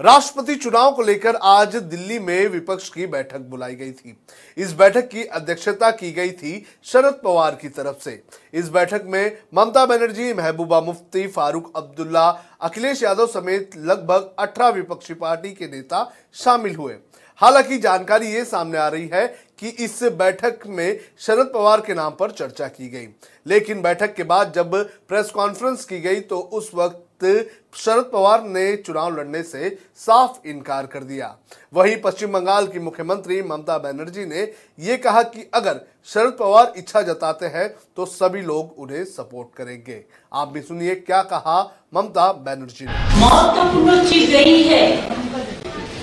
राष्ट्रपति चुनाव को लेकर आज दिल्ली में विपक्ष की बैठक बुलाई गई थी। इस बैठक की अध्यक्षता की गई थी शरद पवार की तरफ़ से। इस बैठक में ममता बनर्जी, महबूबा मुफ्ती, फारूक अब्दुल्ला, अखिलेश यादव समेत लगभग 18 विपक्षी पार्टी के नेता शामिल हुए। हालाँकि जानकारी ये सामने आ रही है कि इस बैठक में शरद पवार के नाम पर चर्चा की गई। लेकिन बैठक के बाद जब प्रेस कॉन्फ्रेंस की गई तो उस वक्त शरद पवार ने चुनाव लड़ने से साफ़ इनकार कर दिया। वहीं पश्चिम बंगाल की मुख्यमंत्री ममता बनर्जी ने यह कहा कि अगर शरद पवार इच्छा जताते हैं तो सभी लोग उन्हें सपोर्ट करेंगे। आप भी सुनिए क्या कहा ममता बनर्जी ने। महत्वपूर्ण चीज़ यही है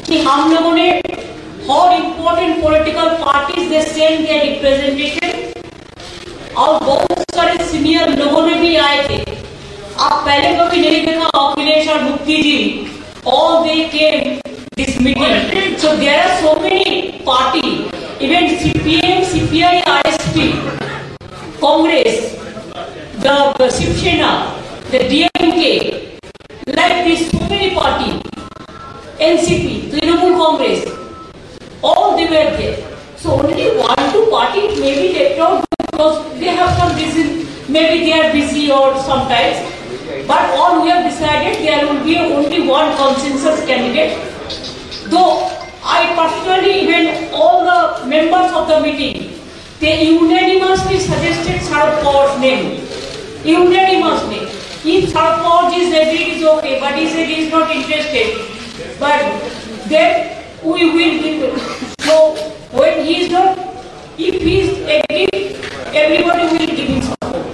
कि हम लोगों ने और इम्पोर्टेंट पॉलिटिकल पार्टीज़ रिप्रेजेंटेटिव और बहुत सारे सीनियर लोगों ने भी आए थे आप पहले कभी नहीं देखा, अखिलेश और मुक्ति जी ऑल दे के this meeting so there are so many party even CPM CPI P Congress the Shiv Sena the DMK like this so many party NCP Trinamool Congress all they were there so only one two party may be left out because they have some is maybe they are busy और sometimes But all we have decided there will be only one consensus candidate. Though I personally, even all the members of the meeting, they unanimously suggested Sharad Pawar's name. Unanimously. If Sharad Pawar is agreed, it is okay, but he said he is not interested. But then we will give. So when he is not, if he is agreed, everybody will give him support.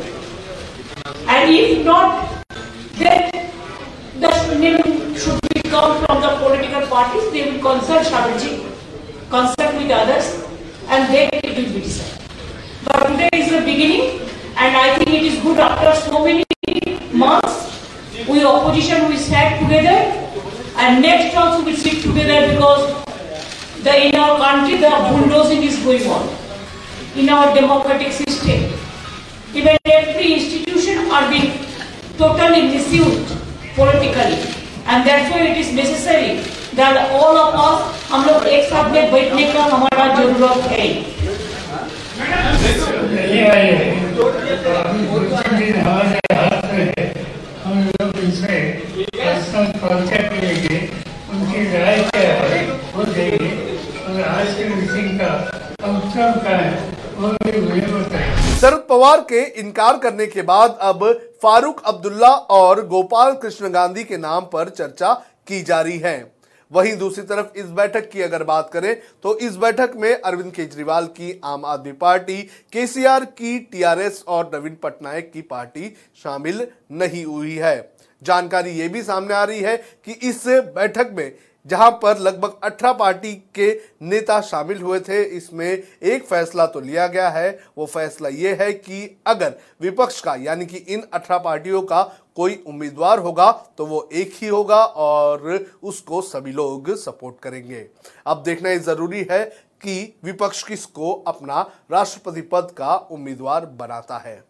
And if not, then the name should be come from the political parties. They will consult Sharaji, consult with others, and then it will be decided. But today is the beginning, and I think it is good after so many months. We opposition we sat together, and next also we sit together because the in our country the bulldozing is going on in our democratic system. Even every institution totally misused politically, and why it is necessary that all of us हम लोग एक साथ में बैठने का हमारा ज़रूरत है। शरद पवार के इनकार करने के बाद अब फारूक अब्दुल्ला और गोपाल कृष्ण गांधी के नाम पर चर्चा की जा रही है। वहीं दूसरी तरफ़ इस बैठक की अगर बात करें तो इस बैठक में अरविंद केजरीवाल की आम आदमी पार्टी, केसीआर की टीआरएस और नवीन पटनायक की पार्टी शामिल नहीं हुई है। जानकारी ये भी सामने आ रही है कि इस बैठक में, जहाँ पर लगभग 18 पार्टी के नेता शामिल हुए थे, इसमें एक फैसला तो लिया गया है। वो फैसला ये है कि अगर विपक्ष का, यानी कि इन 18 पार्टियों का कोई उम्मीदवार होगा तो वो एक ही होगा और उसको सभी लोग सपोर्ट करेंगे। अब देखना ये ज़रूरी है कि विपक्ष किसको अपना राष्ट्रपति पद का उम्मीदवार बनाता है।